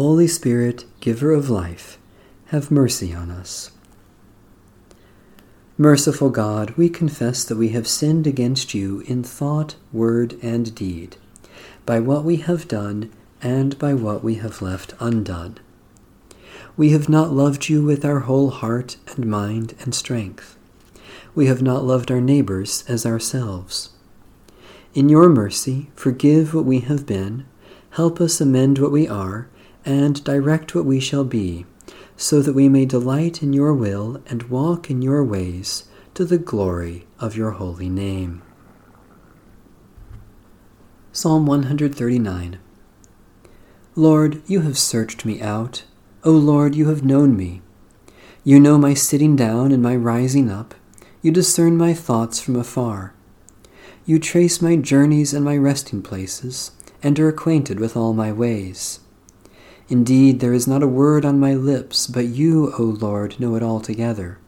Holy Spirit, giver of life, have mercy on us. Merciful God, we confess that we have sinned against you in thought, word, and deed, by what we have done and by what we have left undone. We have not loved you with our whole heart and mind and strength. We have not loved our neighbors as ourselves. In your mercy, forgive what we have been, help us amend what we are, and direct what we shall be, so that we may delight in your will and walk in your ways to the glory of your holy name. Psalm 139 Lord, you have searched me out. O Lord, you have known me. You know my sitting down and my rising up. You discern my thoughts from afar. You trace my journeys and my resting places, and are acquainted with all my ways. Indeed, there is not a word on my lips, but you, O Lord, know it altogether.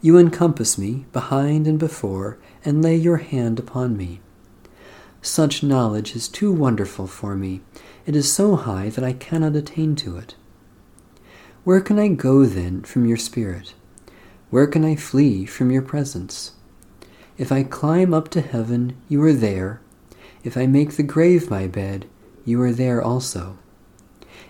You encompass me, behind and before, and lay your hand upon me. Such knowledge is too wonderful for me. It is so high that I cannot attain to it. Where can I go then from your Spirit? Where can I flee from your presence? If I climb up to heaven, you are there. If I make the grave my bed, you are there also.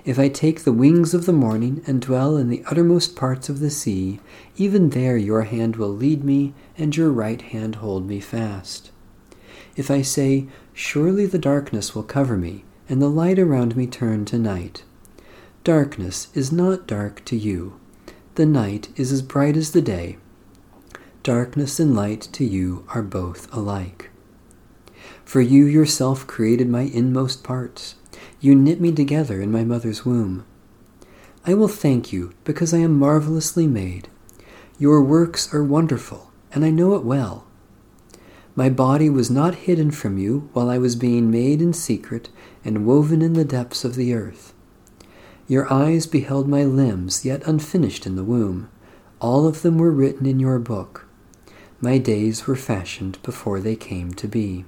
If I take the wings of the morning and dwell in the uttermost parts of the sea, even there your hand will lead me, and your right hand hold me fast. If I say, Surely the darkness will cover me, and the light around me turn to night. Darkness is not dark to you. The night is as bright as the day. Darkness and light to you are both alike. For you yourself created my inmost parts. You knit me together in my mother's womb. I will thank you because I am marvelously made. Your works are wonderful, and I know it well. My body was not hidden from you while I was being made in secret and woven in the depths of the earth. Your eyes beheld my limbs yet unfinished in the womb. All of them were written in your book. My days were fashioned before they came to be.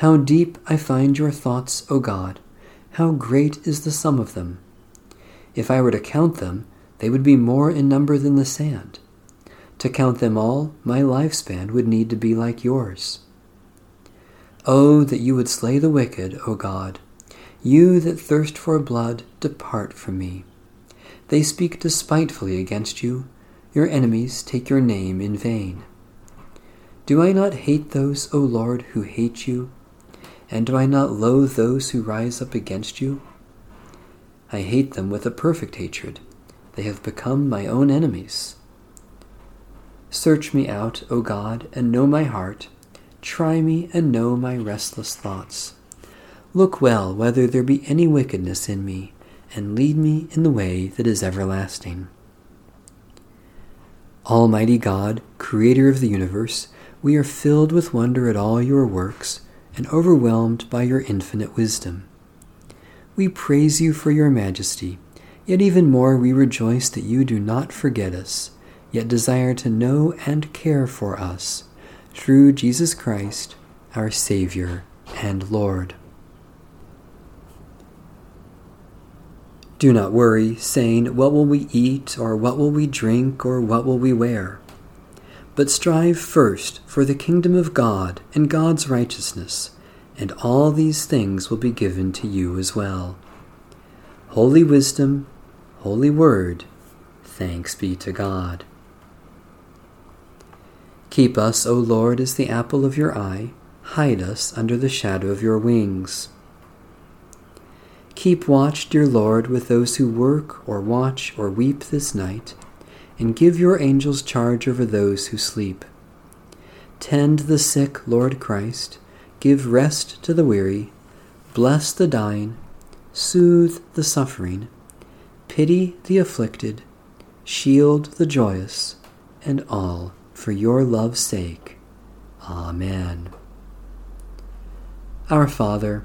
How deep I find your thoughts, O God! How great is the sum of them! If I were to count them, they would be more in number than the sand. To count them all, my lifespan would need to be like yours. Oh, that you would slay the wicked, O God! You that thirst for blood, depart from me. They speak despitefully against you. Your enemies take your name in vain. Do I not hate those, O Lord, who hate you? And do I not loathe those who rise up against you? I hate them with a perfect hatred. They have become my own enemies. Search me out, O God, and know my heart. Try me and know my restless thoughts. Look well whether there be any wickedness in me, and lead me in the way that is everlasting. Almighty God, Creator of the universe, we are filled with wonder at all your works and overwhelmed by your infinite wisdom. We praise you for your majesty, yet even more we rejoice that you do not forget us, yet desire to know and care for us, through Jesus Christ, our Savior and Lord. Do not worry, saying, What will we eat, or what will we drink, or what will we wear? But strive first for the kingdom of God and God's righteousness, and all these things will be given to you as well. Holy wisdom, holy word, thanks be to God. Keep us, O Lord, as the apple of your eye, hide us under the shadow of your wings. Keep watch, dear Lord, with those who work or watch or weep this night and give your angels charge over those who sleep. Tend the sick, Lord Christ, give rest to the weary, bless the dying, soothe the suffering, pity the afflicted, shield the joyous, and all for your love's sake. Amen. Our Father,